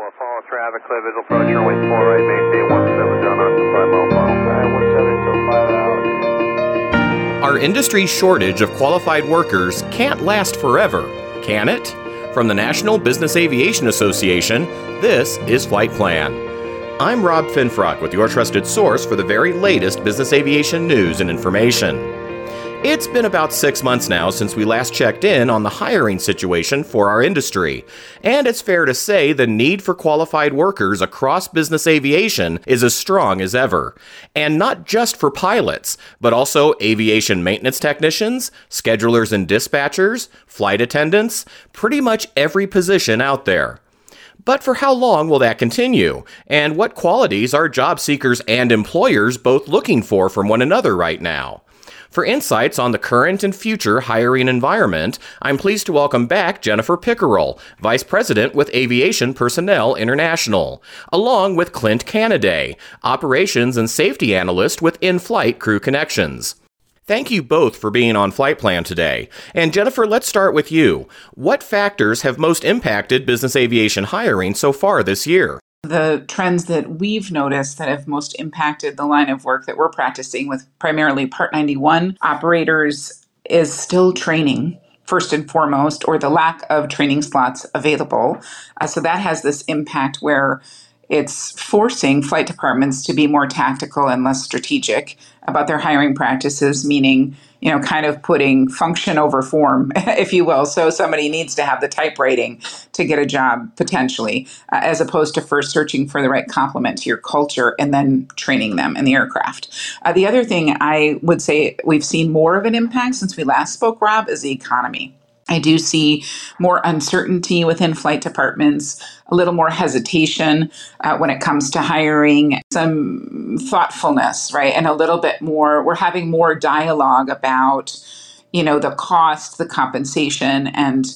4, follow traffic, approach, runway 4 right, maintain 17, John Austin, 5 mile final. 17 Our industry shortage of qualified workers can't last forever, can it? From the National Business Aviation Association, this is Flight Plan. I'm Rob Finfrock with your trusted source for the very latest business aviation news and information. It's been about six months now since we last checked in on the hiring situation for our industry, and it's fair to say the need for qualified workers across business aviation is as strong as ever. And not just for pilots, but also aviation maintenance technicians, schedulers and dispatchers, flight attendants, pretty much every position out there. But for how long will that continue? And what qualities are job seekers and employers both looking for from one another right now? For insights on the current and future hiring environment, I'm pleased to welcome back Jennifer Pickerel, Vice President with Aviation Personnel International, along with Clint Canaday, Operations and Safety Analyst with In Flight Crew Connections. Thank you both for being on Flight Plan today. And Jennifer, let's start with you. What factors have most impacted business aviation hiring so far this year? The trends that we've noticed that have most impacted the line of work that we're practicing with primarily Part 91 operators is still training first and foremost, or the lack of training slots available. Uh, so that has this impact where it's forcing flight departments to be more tactical and less strategic about their hiring practices, meaning you know, kind of putting function over form, if you will. So somebody needs to have the type rating to get a job potentially, uh, as opposed to first searching for the right complement to your culture and then training them in the aircraft. Uh, the other thing I would say we've seen more of an impact since we last spoke, Rob, is the economy. I do see more uncertainty within flight departments, a little more hesitation uh, when it comes to hiring, some thoughtfulness, right? And a little bit more, we're having more dialogue about, you know, the cost, the compensation, and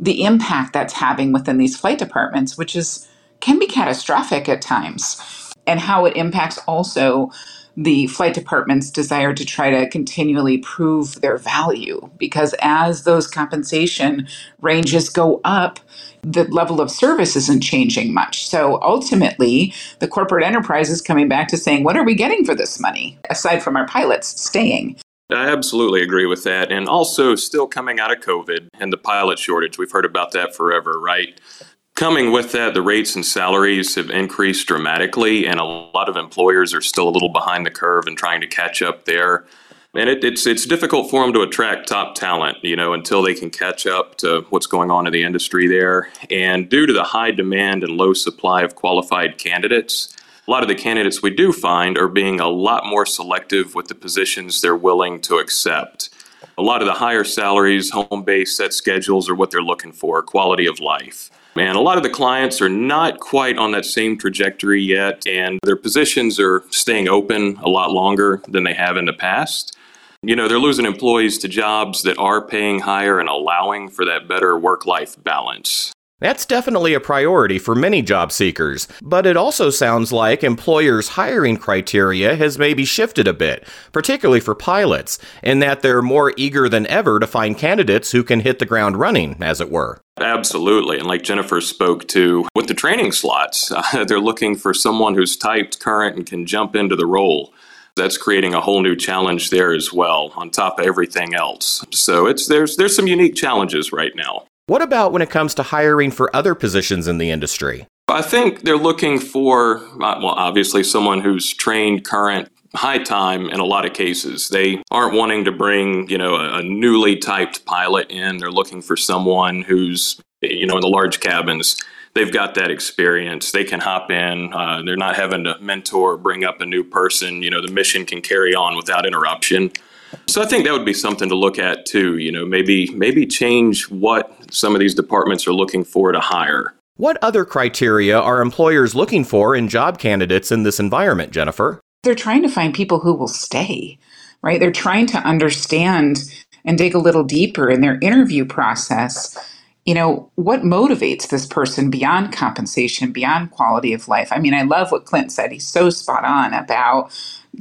the impact that's having within these flight departments, which is can be catastrophic at times, and how it impacts also the flight department's desire to try to continually prove their value because as those compensation ranges go up, the level of service isn't changing much. So ultimately, the corporate enterprise is coming back to saying, what are we getting for this money aside from our pilots staying? I absolutely agree with that. And also, still coming out of COVID and the pilot shortage, we've heard about that forever, right? Coming with that, the rates and salaries have increased dramatically, and a lot of employers are still a little behind the curve and trying to catch up there. And it, it's it's difficult for them to attract top talent, you know, until they can catch up to what's going on in the industry there. And due to the high demand and low supply of qualified candidates, a lot of the candidates we do find are being a lot more selective with the positions they're willing to accept. A lot of the higher salaries, home base set schedules are what they're looking for, quality of life. And a lot of the clients are not quite on that same trajectory yet, and their positions are staying open a lot longer than they have in the past. You know, they're losing employees to jobs that are paying higher and allowing for that better work life balance. That's definitely a priority for many job seekers, but it also sounds like employers' hiring criteria has maybe shifted a bit, particularly for pilots, in that they're more eager than ever to find candidates who can hit the ground running, as it were. Absolutely. And like Jennifer spoke to with the training slots, uh, they're looking for someone who's typed current and can jump into the role that's creating a whole new challenge there as well on top of everything else so it's there's there's some unique challenges right now what about when it comes to hiring for other positions in the industry? I think they're looking for, uh, well, obviously, someone who's trained current high time in a lot of cases. They aren't wanting to bring, you know, a, a, newly typed pilot in. They're looking for someone who's, you know, in the large cabins. They've got that experience. They can hop in. Uh, they're not having to mentor, bring up a new person. You know, the mission can carry on without interruption. So I think that would be something to look at too. You know, maybe maybe change what some of these departments are looking for to hire. What other criteria are employers looking for in job candidates in this environment, Jennifer? They're trying to find people who will stay, right? They're trying to understand and dig a little deeper in their interview process. You know, what motivates this person beyond compensation, beyond quality of life? I mean, I love what Clint said. He's so spot on about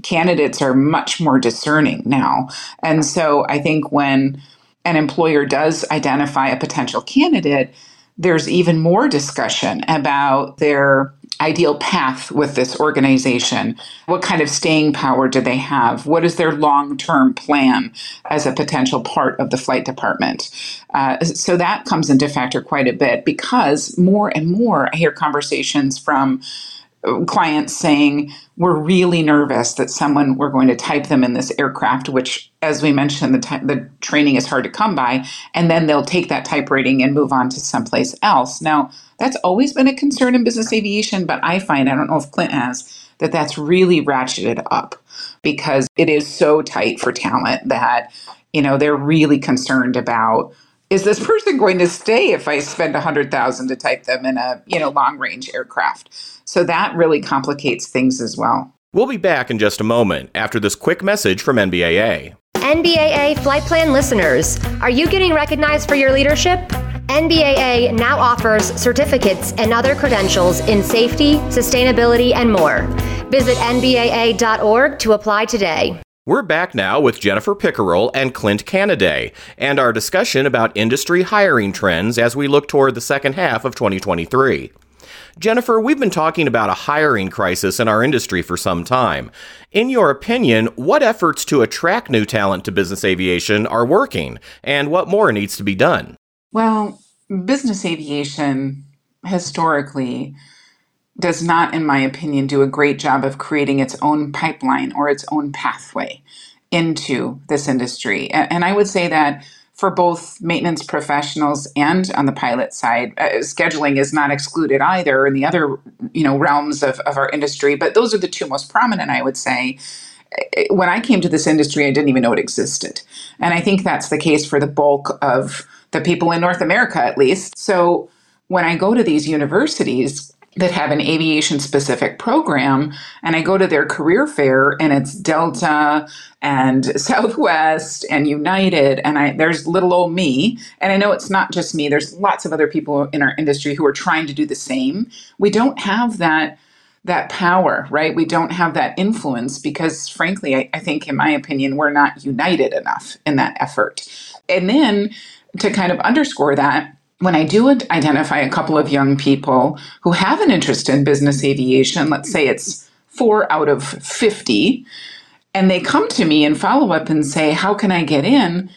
candidates are much more discerning now. And so I think when an employer does identify a potential candidate, there's even more discussion about their ideal path with this organization? What kind of staying power do they have? What is their long term plan as a potential part of the flight department? Uh, so that comes into factor quite a bit because more and more I hear conversations from clients saying we're really nervous that someone we're going to type them in this aircraft which as we mentioned the, the training is hard to come by and then they'll take that type rating and move on to someplace else. Now that's always been a concern in business aviation but i find i don't know if clint has that that's really ratcheted up because it is so tight for talent that you know they're really concerned about is this person going to stay if I spend a hundred thousand to type them in a you know long range aircraft? So that really complicates things as well. We'll be back in just a moment after this quick message from NBAA. NBAA Flight Plan listeners, are you getting recognized for your leadership? NBAA now offers certificates and other credentials in safety, sustainability, and more. Visit NBAA.org to apply today. We're back now with Jennifer Pickerel and Clint Canaday, and our discussion about industry hiring trends as we look toward the second half of 2023. Jennifer, we've been talking about a hiring crisis in our industry for some time. In your opinion, what efforts to attract new talent to business aviation are working, and what more needs to be done? Well, business aviation historically does not, in my opinion, do a great job of creating its own pipeline or its own pathway into this industry. And I would say that for both maintenance professionals and on the pilot side, uh, scheduling is not excluded either in the other you know realms of, of our industry. But those are the two most prominent, I would say. When I came to this industry, I didn't even know it existed. And I think that's the case for the bulk of the people in North America, at least. So when I go to these universities, that have an aviation specific program and I go to their career fair and it's Delta and Southwest and United and I there's little old me. And I know it's not just me there's lots of other people in our industry who are trying to do the same. We don't have that that power right? We don't have that influence because frankly I, I think in my opinion we're not united enough in that effort. And then to kind of underscore that when I do identify a couple of young people who have an interest in business aviation, let's say it's four out of 50, and they come to me and follow up and say, How can I get in?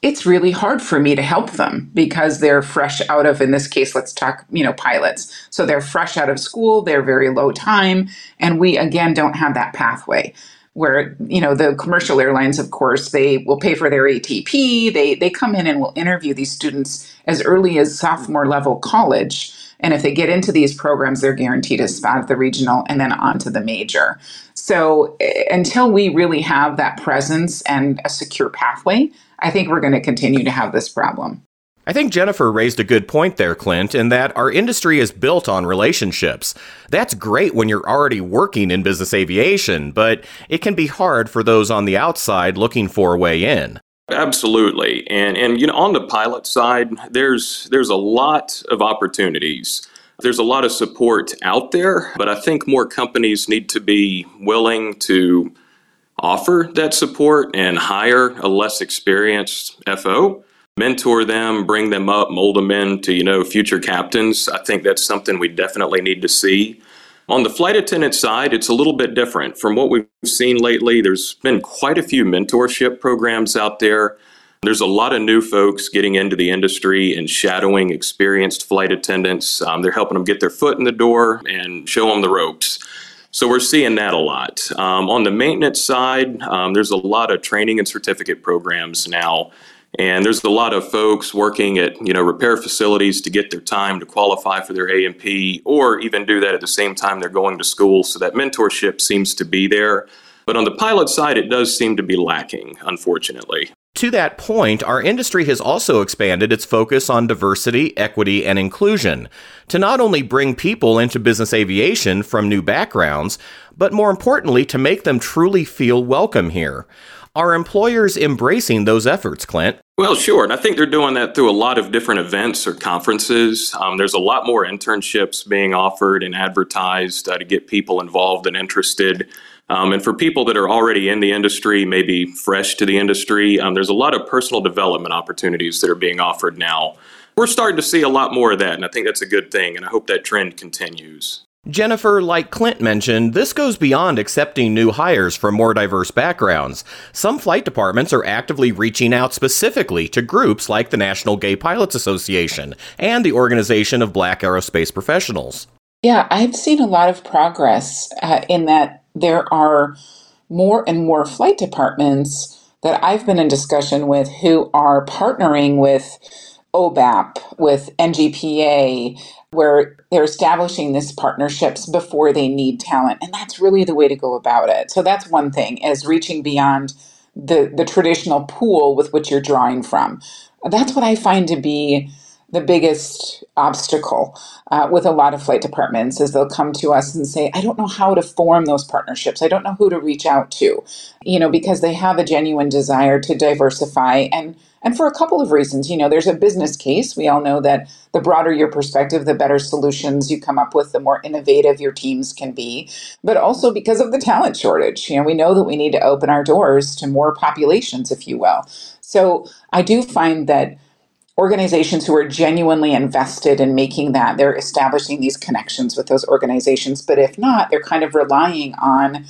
It's really hard for me to help them because they're fresh out of, in this case, let's talk, you know, pilots. So they're fresh out of school, they're very low time, and we again don't have that pathway where you know the commercial airlines of course they will pay for their atp they they come in and will interview these students as early as sophomore level college. And if they get into these programs they're guaranteed a spot at the regional and then on to the major. So eh, until we really have that presence and a secure pathway i think we're going to continue to have this problem I think Jennifer raised a good point there, Clint, in that our industry is built on relationships. That's great when you're already working in business aviation, but it can be hard for those on the outside looking for a way in. Absolutely. And and you know on the pilot side, there's there's a lot of opportunities. There's a lot of support out there, but I think more companies need to be willing to offer that support and hire a less experienced FO mentor them, bring them up, mold them into, you know, future captains. I think that's something we definitely need to see. On the flight attendant side, it's a little bit different. From what we've seen lately, there's been quite a few mentorship programs out there. There's a lot of new folks getting into the industry and shadowing experienced flight attendants. Um, they're helping them get their foot in the door and show them the ropes. So we're seeing that a lot. Um, on the maintenance side, um, there's a lot of training and certificate programs now and there's a lot of folks working at you know repair facilities to get their time to qualify for their A&P, or even do that at the same time they're going to school. So that mentorship seems to be there. But on the pilot side, it does seem to be lacking, unfortunately. To that point, our industry has also expanded its focus on diversity, equity, and inclusion to not only bring people into business aviation from new backgrounds, but more importantly, to make them truly feel welcome here. Are employers embracing those efforts, Clint? Well, sure. And I think they're doing that through a lot of different events or conferences. Um, there's a lot more internships being offered and advertised uh, to get people involved and interested. Um, and for people that are already in the industry, maybe fresh to the industry, um, there's a lot of personal development opportunities that are being offered now. we're starting to see a lot more of that, and I think that's a good thing, and I hope that trend continues. Jennifer, like Clint mentioned, this goes beyond accepting new hires from more diverse backgrounds. Some flight departments are actively reaching out specifically to groups like the National Gay Pilots Association and the Organization of Black Aerospace Professionals. Yeah, I've seen a lot of progress uh, in that there are more and more flight departments that I've been in discussion with who are partnering with OBAP, with NGPA, where they're establishing these partnerships before they need talent. And that's really the way to go about it. So that's one thing is reaching beyond the, the traditional pool with which you're drawing from. That's what I find to be the biggest obstacle uh, with a lot of flight departments is they'll come to us and say i don't know how to form those partnerships i don't know who to reach out to you know because they have a genuine desire to diversify and and for a couple of reasons. You know, there's a business case. We all know that the broader your perspective, the better solutions you come up with, the more innovative your teams can be. But also because of the talent shortage. You know, we know that we need to open our doors to more populations, if you will. So I do find that organizations who are genuinely invested in making that, they're establishing these connections with those organizations. But if not, they're kind of relying on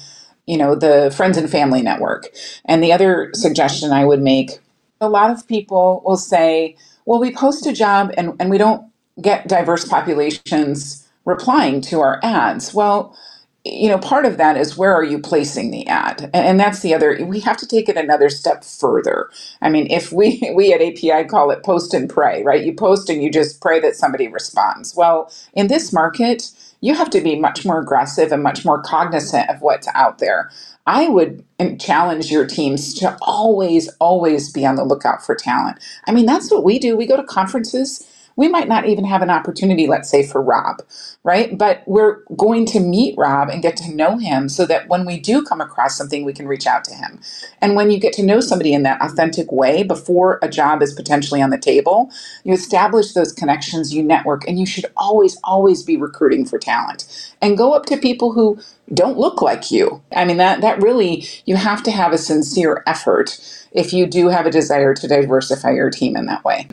you know the friends and family network and the other suggestion i would make a lot of people will say, well, we post a job and, and we don't get diverse populations replying to our ads. Well, you know, part of that is where are you placing the ad? And, that's the other, we have to take it another step further. I mean, if we, we at API call it post and pray, right? You post and you just pray that somebody responds. Well, in this market, you have to be much more aggressive and much more cognizant of what's out there. I would challenge your teams to always, always be on the lookout for talent. I mean, that's what we do. We go to conferences. We might not even have an opportunity, let's say, for Rob, right? But we're going to meet Rob and get to know him so that when we do come across something, we can reach out to him. And when you get to know somebody in that authentic way before a job is potentially on the table, you establish those connections, you network, and you should always, always be recruiting for talent. And go up to people who don't look like you. I mean, that, that really, you have to have a sincere effort if you do have a desire to diversify your team in that way.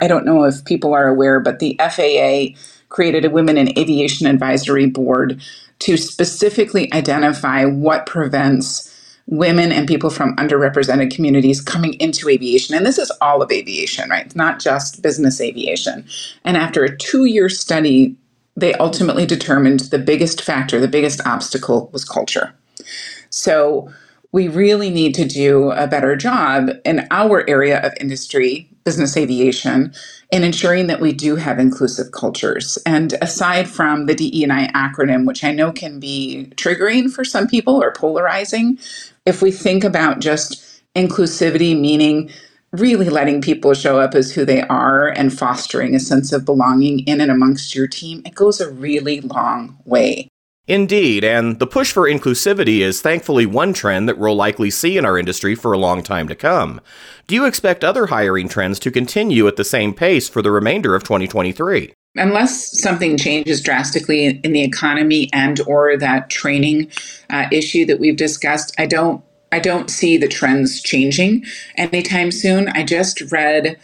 I don't know if people are aware, but the FAA created a Women in Aviation Advisory Board to specifically identify what prevents women and people from underrepresented communities coming into aviation. And this is all of aviation, right? It's not just business aviation. And after a two year study, they ultimately determined the biggest factor, the biggest obstacle was culture. So we really need to do a better job in our area of industry, business aviation, in ensuring that we do have inclusive cultures. And aside from the DE&I acronym, which I know can be triggering for some people or polarizing, if we think about just inclusivity, meaning really letting people show up as who they are and fostering a sense of belonging in and amongst your team, it goes a really long way. Indeed, and the push for inclusivity is thankfully one trend that we'll likely see in our industry for a long time to come. Do you expect other hiring trends to continue at the same pace for the remainder of 2023? Unless something changes drastically in the economy and or that training uh, issue that we've discussed, I don't I don't see the trends changing anytime soon. I just read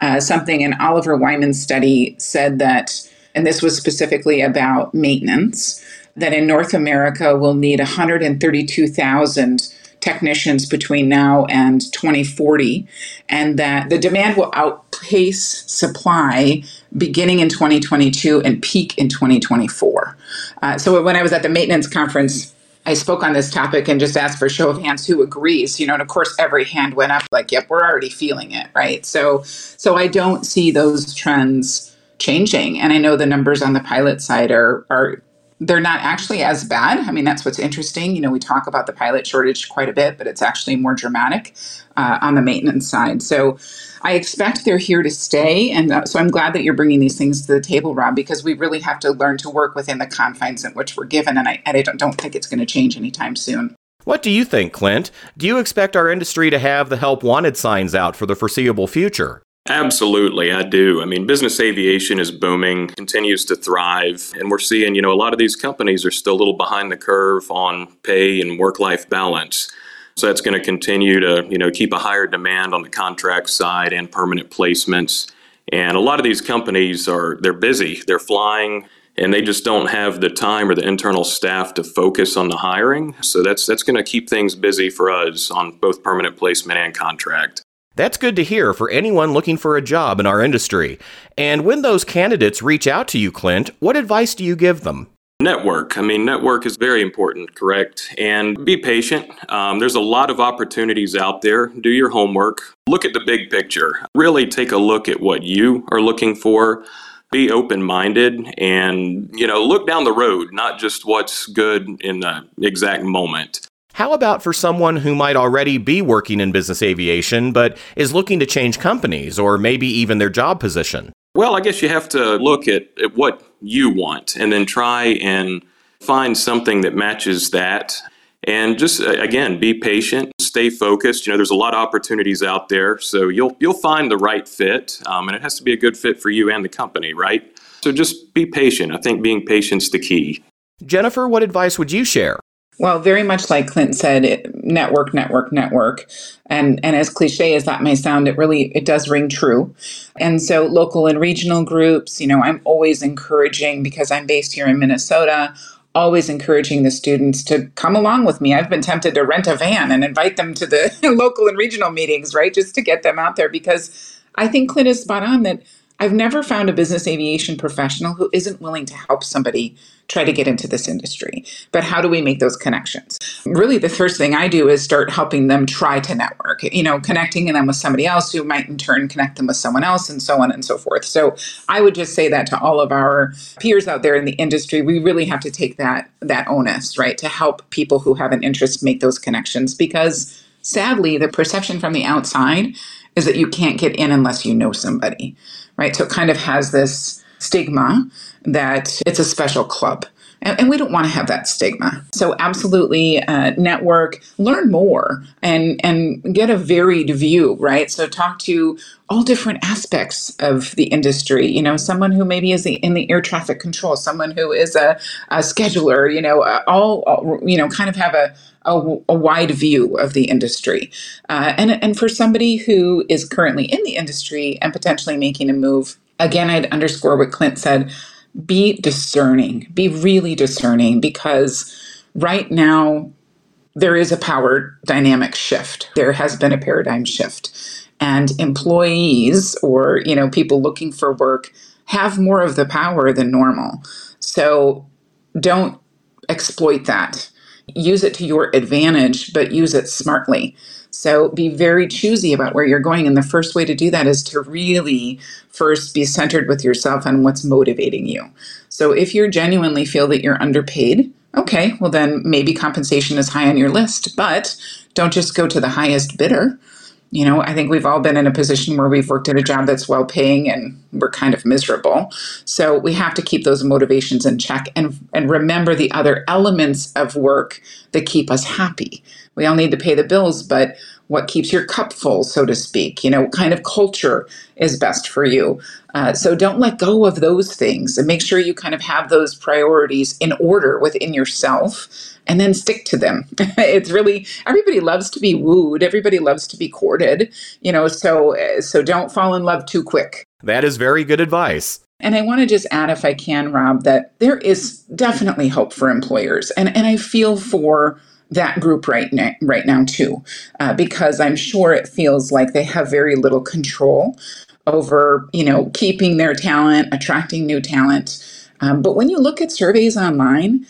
uh, something, in Oliver Wyman's study said that, and this was specifically about maintenance that in North America we'll need 132,000 technicians between now and 2040, and that the demand will outpace supply beginning in 2022 and peak in 2024. Uh, so when I was at the maintenance conference, I spoke on this topic and just asked for a show of hands who agrees, you know, and of course every hand went up like, yep, we're already feeling it, right? So so I don't see those trends changing. And I know the numbers on the pilot side are are they're not actually as bad. I mean, that's what's interesting. You know, we talk about the pilot shortage quite a bit, but it's actually more dramatic uh, on the maintenance side. So I expect they're here to stay. And uh, so I'm glad that you're bringing these things to the table, Rob, because we really have to learn to work within the confines in which we're given. And I, and I don't, don't think it's going to change anytime soon. What do you think, Clint? Do you expect our industry to have the help wanted signs out for the foreseeable future? Absolutely, I do. I mean, business aviation is booming, continues to thrive, and we're seeing, you know, a lot of these companies are still a little behind the curve on pay and work life balance. So that's going to continue to, you know, keep a higher demand on the contract side and permanent placements. And a lot of these companies are they're busy, they're flying, and they just don't have the time or the internal staff to focus on the hiring. So that's that's going to keep things busy for us on both permanent placement and contract. That's good to hear for anyone looking for a job in our industry. And when those candidates reach out to you, Clint, what advice do you give them? Network. I mean, network is very important, correct? And be patient. Um, there's a lot of opportunities out there. Do your homework. Look at the big picture. Really take a look at what you are looking for. Be open minded and, you know, look down the road, not just what's good in the exact moment. How about for someone who might already be working in business aviation but is looking to change companies or maybe even their job position? Well, I guess you have to look at, at what you want and then try and find something that matches that. And just uh, again, be patient, stay focused. You know, there's a lot of opportunities out there, so you'll you'll find the right fit, um, and it has to be a good fit for you and the company, right? So just be patient. I think being patient's the key. Jennifer, what advice would you share? Well, very much like Clint said, it, network, network, network, and and as cliche as that may sound, it really it does ring true. And so, local and regional groups, you know, I'm always encouraging because I'm based here in Minnesota. Always encouraging the students to come along with me. I've been tempted to rent a van and invite them to the local and regional meetings, right, just to get them out there because I think Clint is spot on that I've never found a business aviation professional who isn't willing to help somebody try to get into this industry. But how do we make those connections? Really, the first thing I do is start helping them try to network, you know, connecting them with somebody else who might in turn connect them with someone else and so on and so forth. So I would just say that to all of our peers out there in the industry, we really have to take that that onus, right, to help people who have an interest make those connections because sadly, the perception from the outside is that you can't get in unless you know somebody, right? So it kind of has this stigma that it's a special club. And, and we don't want to have that stigma. So absolutely uh, network, learn more and, and get a varied view, right? So talk to all different aspects of the industry. You know, someone who maybe is in the air traffic control, someone who is a, a scheduler, you know, uh, all, all, you know, kind of have a, a, a, wide view of the industry. Uh, and, and for somebody who is currently in the industry and potentially making a move, again, I'd underscore what Clint said be discerning, be really discerning because right now there is a power dynamic shift. There has been a paradigm shift. And employees or, you know, people looking for work have more of the power than normal. So don't exploit that. Use it to your advantage, but use it smartly. So be very choosy about where you're going. And the first way to do that is to really first be centered with yourself and what's motivating you. So if you genuinely feel that you're underpaid, okay, well then maybe compensation is high on your list, but don't just go to the highest bidder. You know, I think we've all been in a position where we've worked at a job that's well paying and we're kind of miserable. So we have to keep those motivations in check and and remember the other elements of work that keep us happy we all need to pay the bills, but what keeps your cup full, so to speak? You know, what kind of culture is best for you? Uh, so don't let go of those things and make sure you kind of have those priorities in order within yourself and then stick to them. it's really everybody loves to be wooed, everybody loves to be courted, you know, so so don't fall in love too quick. That is very good advice. And I want to just add, if I can, Rob, that there is definitely hope for employers. And, and I feel for that group right now, right now too, uh, because I'm sure it feels like they have very little control over, you know, keeping their talent, attracting new talent. Um, but when you look at surveys online,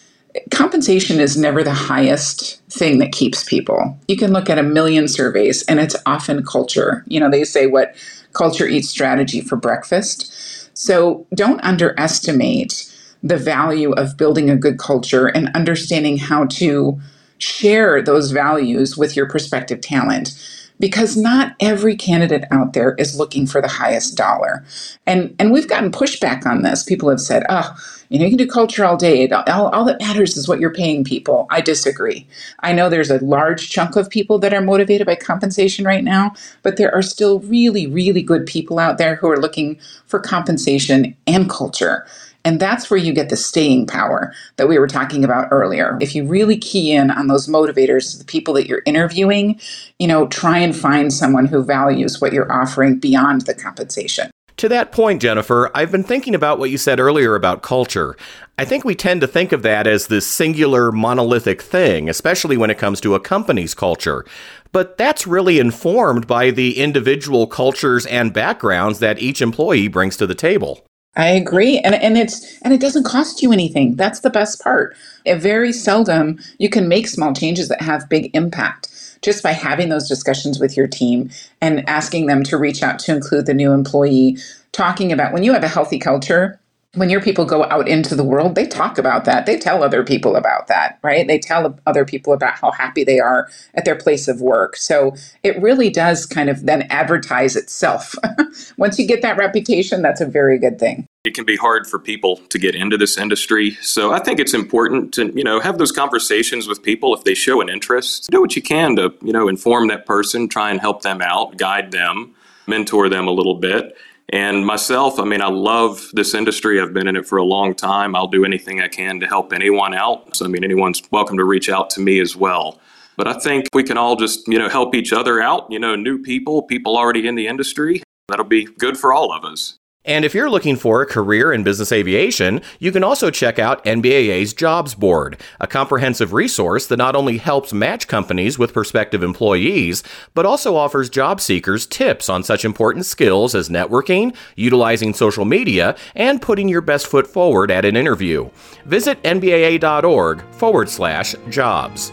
compensation is never the highest thing that keeps people. You can look at a million surveys, and it's often culture. You know, they say what culture eats strategy for breakfast. So don't underestimate the value of building a good culture and understanding how to share those values with your prospective talent because not every candidate out there is looking for the highest dollar. And and we've gotten pushback on this. People have said, "Oh, you know, you can do culture all day. All, all that matters is what you're paying people." I disagree. I know there's a large chunk of people that are motivated by compensation right now, but there are still really, really good people out there who are looking for compensation and culture. And that's where you get the staying power that we were talking about earlier. If you really key in on those motivators, the people that you're interviewing, you know, try and find someone who values what you're offering beyond the compensation. To that point, Jennifer, I've been thinking about what you said earlier about culture. I think we tend to think of that as this singular monolithic thing, especially when it comes to a company's culture. But that's really informed by the individual cultures and backgrounds that each employee brings to the table. I agree. And and it's and it doesn't cost you anything. That's the best part. It very seldom you can make small changes that have big impact just by having those discussions with your team and asking them to reach out to include the new employee, talking about when you have a healthy culture, when your people go out into the world, they talk about that. They tell other people about that, right? They tell other people about how happy they are at their place of work. So it really does kind of then advertise itself. Once you get that reputation, that's a very good thing. It can be hard for people to get into this industry. So I think it's important to, you know, have those conversations with people if they show an interest. Do what you can to, you know, inform that person, try and help them out, guide them, mentor them a little bit and myself, I mean, I love this industry. I've been in it for a long time. I'll do anything I can to help anyone out. So, I mean, anyone's welcome to reach out to me as well. But I think we can all just, you know, help each other out, you know, new people, people already in the industry. That'll be good for all of us. And if you're looking for a career in business aviation, you can also check out NBAA's Jobs Board, a comprehensive resource that not only helps match companies with prospective employees, but also offers job seekers tips on such important skills as networking, utilizing social media, and putting your best foot forward at an interview. Visit nbaa.org forward slash jobs.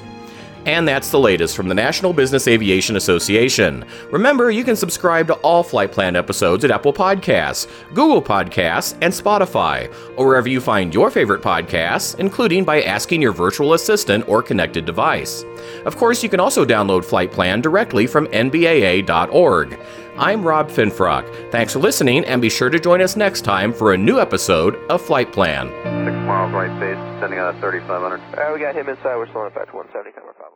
And that's the latest from the National Business Aviation Association. Remember, you can subscribe to all Flight Plan episodes at Apple Podcasts, Google Podcasts, and Spotify, or wherever you find your favorite podcasts, including by asking your virtual assistant or connected device. Of course, you can also download Flight Plan directly from nbaa.org. I'm Rob Finfrock. Thanks for listening, and be sure to join us next time for a new episode of Flight Plan. Six miles right base, sending out a 3500. Uh, we got him inside. We're still on effect 170, camera 5.